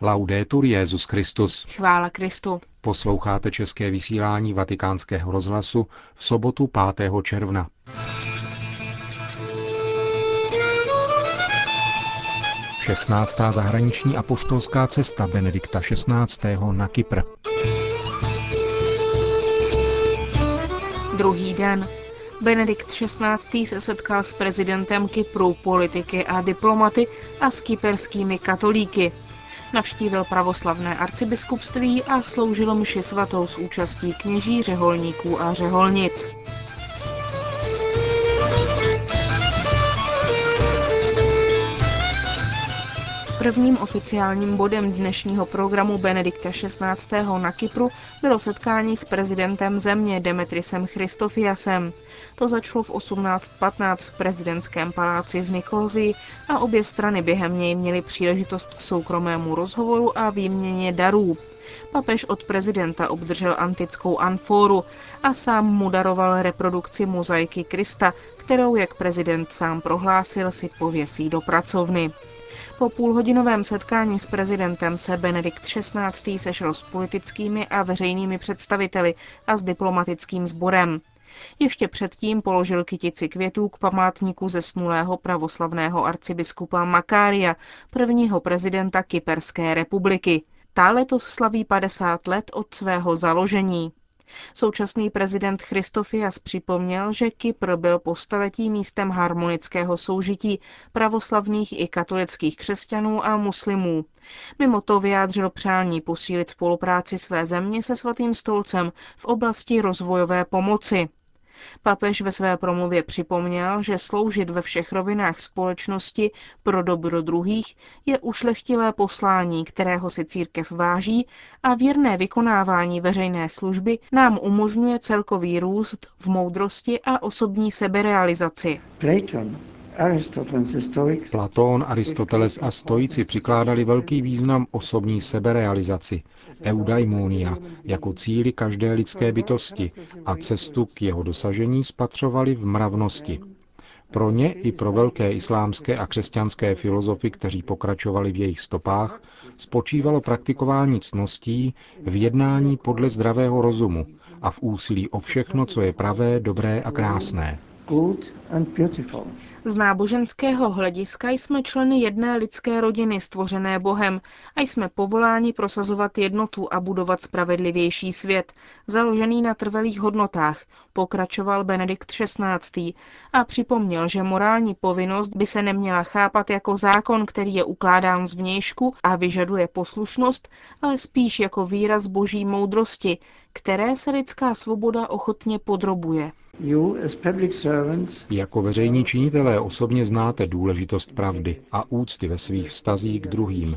Laudetur Jezus Christus. Chvála Kristu. Posloucháte české vysílání Vatikánského rozhlasu v sobotu 5. června. Šestnáctá zahraniční apoštolská cesta Benedikta XVI. na Kypr. Druhý den. Benedikt XVI. se setkal s prezidentem Kypru, politiky a diplomaty a s kyperskými katolíky. Navštívil pravoslavné arcibiskupství a sloužil mši svatou s účastí kněží, řeholníků a řeholnic. Prvním oficiálním bodem dnešního programu Benedikta XVI. na Kypru bylo setkání s prezidentem země Demetrisem Christofiasem. To začalo v 18.15 v prezidentském paláci v Nikozii a obě strany během něj měly příležitost k soukromému rozhovoru a výměně darů. Papež od prezidenta obdržel antickou anforu a sám mu daroval reprodukci mozaiky Krista, kterou, jak prezident sám prohlásil, si pověsí do pracovny. Po půlhodinovém setkání s prezidentem se Benedikt XVI. sešel s politickými a veřejnými představiteli a s diplomatickým sborem. Ještě předtím položil kytici květů k památníku zesnulého pravoslavného arcibiskupa Makária, prvního prezidenta Kyperské republiky. Ta letos slaví 50 let od svého založení. Současný prezident Christofias připomněl, že Kypr byl po staletí místem harmonického soužití pravoslavných i katolických křesťanů a muslimů. Mimo to vyjádřil přání posílit spolupráci své země se svatým stolcem v oblasti rozvojové pomoci. Papež ve své promluvě připomněl, že sloužit ve všech rovinách společnosti pro dobro druhých je ušlechtilé poslání, kterého si církev váží a věrné vykonávání veřejné služby nám umožňuje celkový růst v moudrosti a osobní seberealizaci. Platon Platón, Aristoteles a stoici přikládali velký význam osobní seberealizaci, eudaimonia, jako cíli každé lidské bytosti a cestu k jeho dosažení spatřovali v mravnosti. Pro ně i pro velké islámské a křesťanské filozofy, kteří pokračovali v jejich stopách, spočívalo praktikování cností v jednání podle zdravého rozumu a v úsilí o všechno, co je pravé, dobré a krásné. Z náboženského hlediska jsme členy jedné lidské rodiny stvořené Bohem a jsme povoláni prosazovat jednotu a budovat spravedlivější svět, založený na trvalých hodnotách, pokračoval Benedikt XVI. a připomněl, že morální povinnost by se neměla chápat jako zákon, který je ukládán zvnějšku a vyžaduje poslušnost, ale spíš jako výraz boží moudrosti, které se lidská svoboda ochotně podrobuje. Jako veřejní činitelé osobně znáte důležitost pravdy a úcty ve svých vztazích k druhým.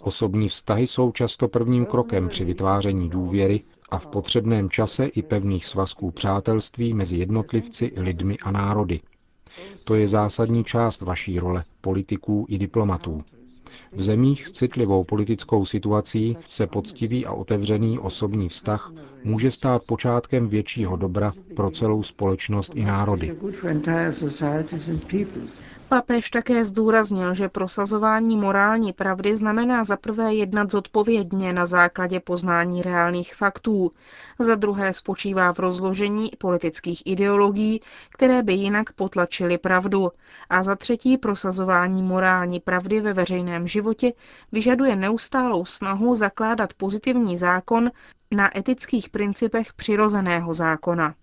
Osobní vztahy jsou často prvním krokem při vytváření důvěry a v potřebném čase i pevných svazků přátelství mezi jednotlivci, lidmi a národy. To je zásadní část vaší role, politiků i diplomatů. V zemích s citlivou politickou situací se poctivý a otevřený osobní vztah může stát počátkem většího dobra pro celou společnost i národy. Papež také zdůraznil, že prosazování morální pravdy znamená za prvé jednat zodpovědně na základě poznání reálných faktů, za druhé spočívá v rozložení politických ideologií, které by jinak potlačily pravdu, a za třetí prosazování morální pravdy ve veřejném životě vyžaduje neustálou snahu zakládat pozitivní zákon na etických principech přirozeného zákona.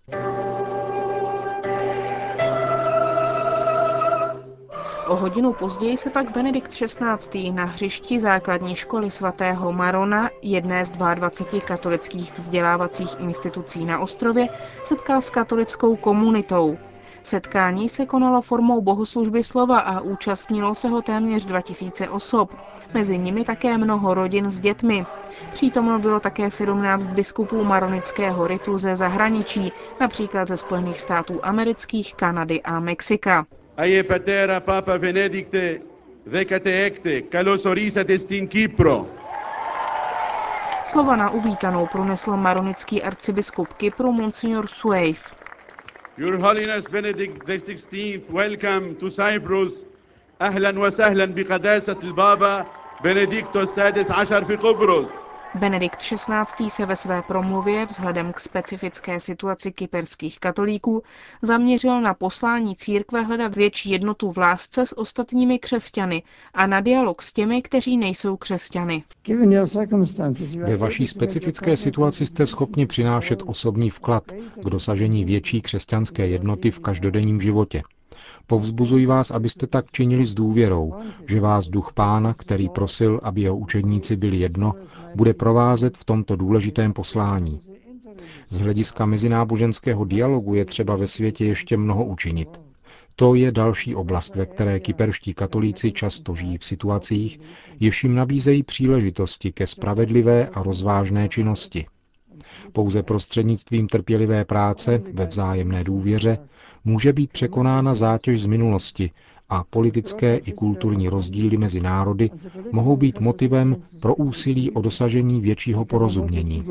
O hodinu později se pak Benedikt XVI. na hřišti základní školy svatého Marona, jedné z 22 katolických vzdělávacích institucí na ostrově, setkal s katolickou komunitou. Setkání se konalo formou bohoslužby slova a účastnilo se ho téměř 2000 osob, mezi nimi také mnoho rodin s dětmi. Přítomno bylo také 17 biskupů maronického ritu ze zahraničí, například ze Spojených států amerických, Kanady a Mexika. Aie patera papa Benedicte vecate ecte, kalos orisat est in Kypro. Slova na uvítanou pronesl maronický arcibiskup Kypru Monsignor Sueif. Your Holiness Benedict XVI, welcome to Cyprus. أهلا وسهلا بقداسة البابا Benedikt XVI. se ve své promluvě vzhledem k specifické situaci kyperských katolíků zaměřil na poslání církve hledat větší jednotu v lásce s ostatními křesťany a na dialog s těmi, kteří nejsou křesťany. Ve vaší specifické situaci jste schopni přinášet osobní vklad k dosažení větší křesťanské jednoty v každodenním životě. Povzbuzuji vás, abyste tak činili s důvěrou, že vás duch pána, který prosil, aby jeho učedníci byli jedno, bude provázet v tomto důležitém poslání. Z hlediska mezináboženského dialogu je třeba ve světě ještě mnoho učinit. To je další oblast, ve které kyperští katolíci často žijí v situacích, jež jim nabízejí příležitosti ke spravedlivé a rozvážné činnosti. Pouze prostřednictvím trpělivé práce ve vzájemné důvěře může být překonána zátěž z minulosti a politické i kulturní rozdíly mezi národy mohou být motivem pro úsilí o dosažení většího porozumění.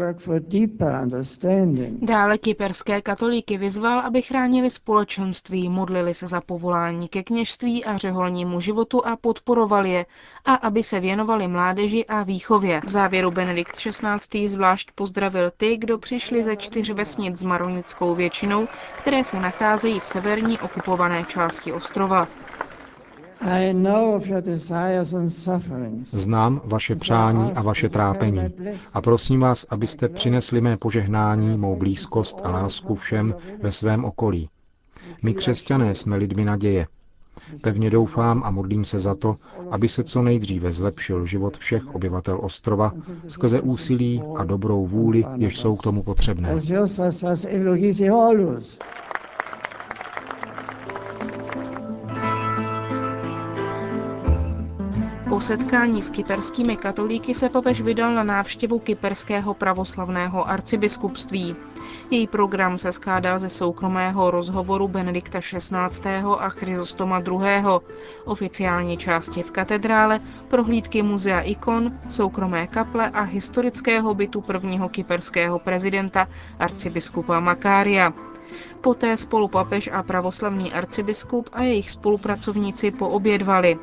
Dále kyperské katolíky vyzval, aby chránili společenství, modlili se za povolání ke kněžství a řeholnímu životu a podporovali je, a aby se věnovali mládeži a výchově. V závěru Benedikt XVI. zvlášť pozdravil ty, kdo přišli ze čtyř vesnic s maronickou většinou, které se nacházejí v severní okupované části ostrova. Znám vaše přání a vaše trápení a prosím vás, abyste přinesli mé požehnání, mou blízkost a lásku všem ve svém okolí. My křesťané jsme lidmi naděje. Pevně doufám a modlím se za to, aby se co nejdříve zlepšil život všech obyvatel ostrova skrze úsilí a dobrou vůli, jež jsou k tomu potřebné. Po setkání s kyperskými katolíky se papež vydal na návštěvu kyperského pravoslavného arcibiskupství. Její program se skládal ze soukromého rozhovoru Benedikta XVI. a Chryzostoma II., oficiální části v katedrále, prohlídky muzea ikon, soukromé kaple a historického bytu prvního kyperského prezidenta arcibiskupa Makária. Poté spolu papež a pravoslavný arcibiskup a jejich spolupracovníci poobědvali.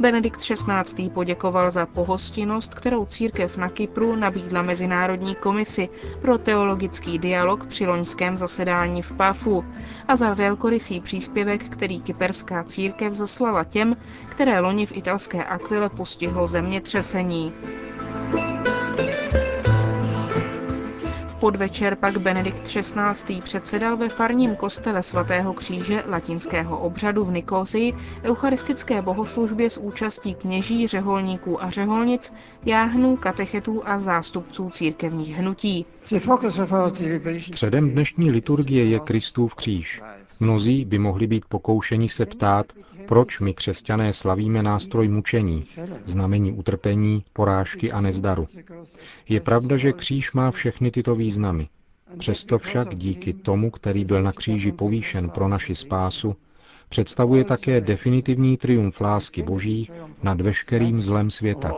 Benedikt XVI. poděkoval za pohostinnost, kterou církev na Kypru nabídla Mezinárodní komisi pro teologický dialog při loňském zasedání v Pafu a za velkorysý příspěvek, který kyperská církev zaslala těm, které loni v italské Aquile postihlo zemětřesení. Podvečer pak Benedikt XVI. předsedal ve farním kostele svatého kříže latinského obřadu v Nikosii eucharistické bohoslužbě s účastí kněží, řeholníků a řeholnic, jáhnů, katechetů a zástupců církevních hnutí. Středem dnešní liturgie je Kristův kříž. Mnozí by mohli být pokoušeni se ptát, proč my křesťané slavíme nástroj mučení, znamení utrpení, porážky a nezdaru. Je pravda, že kříž má všechny tyto významy. Přesto však díky tomu, který byl na kříži povýšen pro naši spásu, představuje také definitivní triumf lásky Boží nad veškerým zlem světa.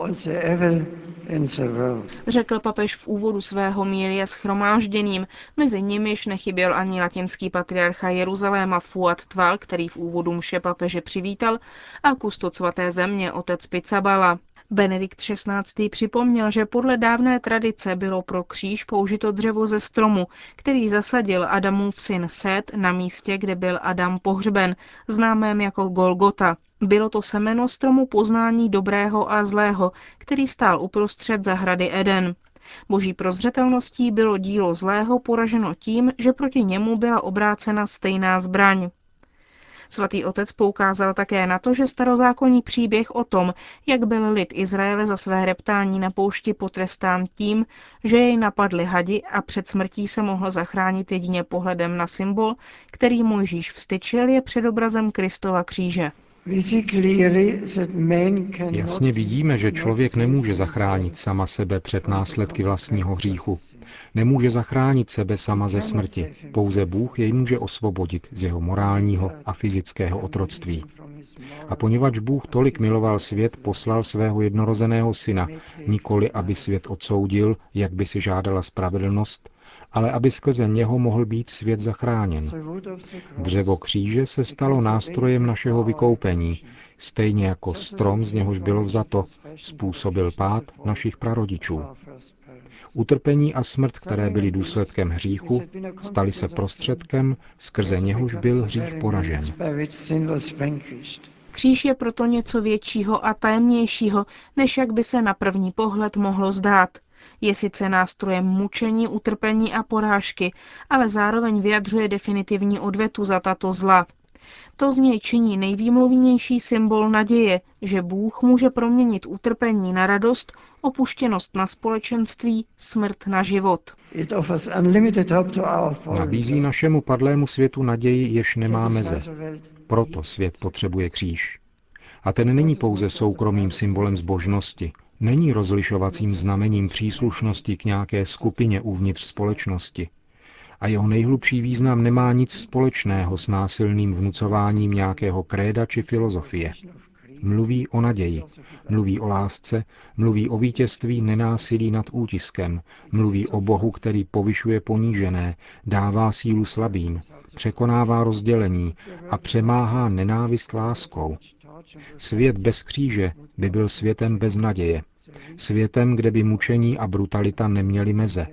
Řekl papež v úvodu svého mílie schromážděným, mezi nimiž nechyběl ani latinský patriarcha Jeruzaléma Fuad Tval, který v úvodu mše papeže přivítal, a kustot svaté země otec Pizzabala. Benedikt XVI. připomněl, že podle dávné tradice bylo pro kříž použito dřevo ze stromu, který zasadil Adamův syn Set na místě, kde byl Adam pohřben, známém jako Golgota. Bylo to semeno stromu poznání dobrého a zlého, který stál uprostřed zahrady Eden. Boží prozřetelností bylo dílo zlého poraženo tím, že proti němu byla obrácena stejná zbraň. Svatý otec poukázal také na to, že starozákonní příběh o tom, jak byl lid Izraele za své reptání na poušti potrestán tím, že jej napadli hadi a před smrtí se mohl zachránit jedině pohledem na symbol, který Mojžíš vstyčil, je předobrazem Kristova kříže. Jasně vidíme, že člověk nemůže zachránit sama sebe před následky vlastního hříchu. Nemůže zachránit sebe sama ze smrti. Pouze Bůh jej může osvobodit z jeho morálního a fyzického otroctví. A poněvadž Bůh tolik miloval svět, poslal svého jednorozeného syna, nikoli aby svět odsoudil, jak by si žádala spravedlnost, ale aby skrze něho mohl být svět zachráněn. Dřevo kříže se stalo nástrojem našeho vykoupení, stejně jako strom, z něhož bylo vzato, způsobil pád našich prarodičů. Utrpení a smrt, které byly důsledkem hříchu, staly se prostředkem, skrze něhož byl hřích poražen. Kříž je proto něco většího a tajemnějšího, než jak by se na první pohled mohlo zdát. Je sice nástrojem mučení, utrpení a porážky, ale zároveň vyjadřuje definitivní odvetu za tato zla. To z něj činí nejvýmluvnější symbol naděje, že Bůh může proměnit utrpení na radost, opuštěnost na společenství, smrt na život. Nabízí našemu padlému světu naději, jež nemá meze. Proto svět potřebuje kříž. A ten není pouze soukromým symbolem zbožnosti, není rozlišovacím znamením příslušnosti k nějaké skupině uvnitř společnosti, a jeho nejhlubší význam nemá nic společného s násilným vnucováním nějakého kréda či filozofie. Mluví o naději, mluví o lásce, mluví o vítězství nenásilí nad útiskem, mluví o Bohu, který povyšuje ponížené, dává sílu slabým, překonává rozdělení a přemáhá nenávist láskou. Svět bez kříže by byl světem bez naděje. Světem, kde by mučení a brutalita neměly meze.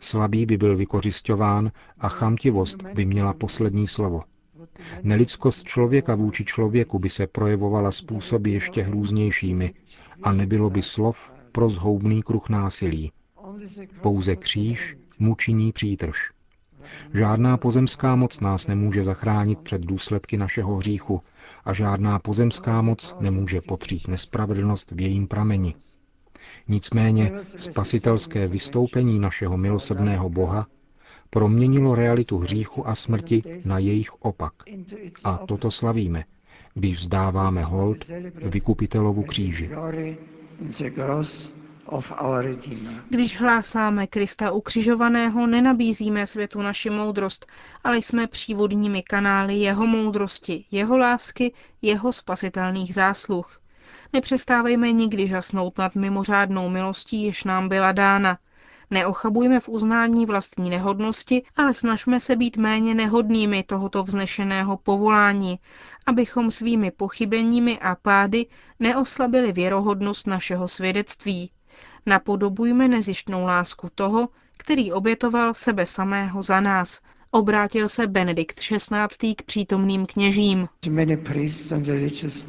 Slabý by byl vykořišťován a chamtivost by měla poslední slovo. Nelidskost člověka vůči člověku by se projevovala způsoby ještě hrůznějšími a nebylo by slov pro zhoubný kruh násilí. Pouze kříž, mučiní přítrž. Žádná pozemská moc nás nemůže zachránit před důsledky našeho hříchu a žádná pozemská moc nemůže potřít nespravedlnost v jejím prameni. Nicméně spasitelské vystoupení našeho milosrdného Boha proměnilo realitu hříchu a smrti na jejich opak. A toto slavíme, když vzdáváme hold vykupitelovu kříži. Když hlásáme Krista ukřižovaného, nenabízíme světu naši moudrost, ale jsme přívodními kanály jeho moudrosti, jeho lásky, jeho spasitelných zásluh. Nepřestávejme nikdy žasnout nad mimořádnou milostí, jež nám byla dána. Neochabujme v uznání vlastní nehodnosti, ale snažme se být méně nehodnými tohoto vznešeného povolání, abychom svými pochybeními a pády neoslabili věrohodnost našeho svědectví. Napodobujme nezištnou lásku toho, který obětoval sebe samého za nás, Obrátil se Benedikt XVI. k přítomným kněžím.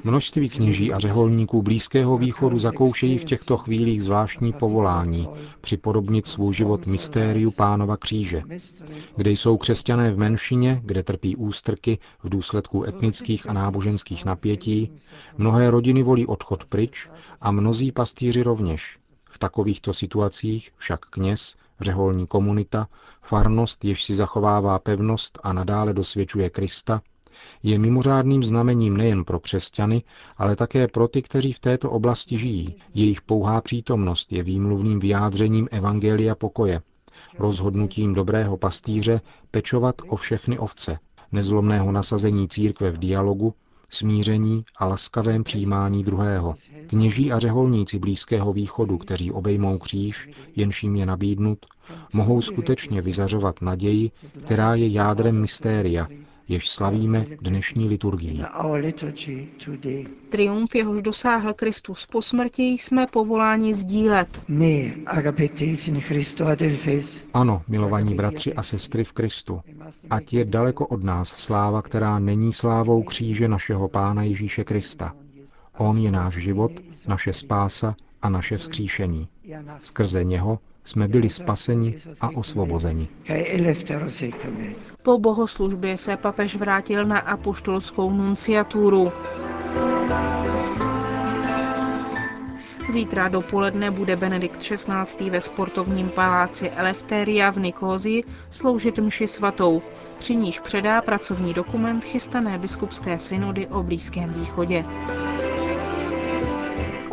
Množství kněží a řeholníků Blízkého východu zakoušejí v těchto chvílích zvláštní povolání připodobnit svůj život mystériu Pánova kříže, kde jsou křesťané v menšině, kde trpí ústrky v důsledku etnických a náboženských napětí, mnohé rodiny volí odchod pryč a mnozí pastýři rovněž. V takovýchto situacích však kněz řeholní komunita, farnost, jež si zachovává pevnost a nadále dosvědčuje Krista, je mimořádným znamením nejen pro křesťany, ale také pro ty, kteří v této oblasti žijí. Jejich pouhá přítomnost je výmluvným vyjádřením Evangelia pokoje, rozhodnutím dobrého pastýře pečovat o všechny ovce, nezlomného nasazení církve v dialogu, smíření a laskavém přijímání druhého. Kněží a řeholníci Blízkého východu, kteří obejmou kříž, jenž jim je nabídnut, mohou skutečně vyzařovat naději, která je jádrem mystéria, jež slavíme dnešní liturgii. Triumf, jehož dosáhl Kristus po smrti, jsme povoláni sdílet. Ano, milovaní bratři a sestry v Kristu, ať je daleko od nás sláva, která není slávou kříže našeho Pána Ježíše Krista. On je náš život, naše spása a naše vzkříšení. Skrze něho jsme byli spaseni a osvobozeni. Po bohoslužbě se papež vrátil na apoštolskou nunciaturu. Zítra dopoledne bude Benedikt XVI. ve sportovním paláci Eleftheria v Nikózii sloužit mši svatou, při níž předá pracovní dokument chystané biskupské synody o Blízkém východě.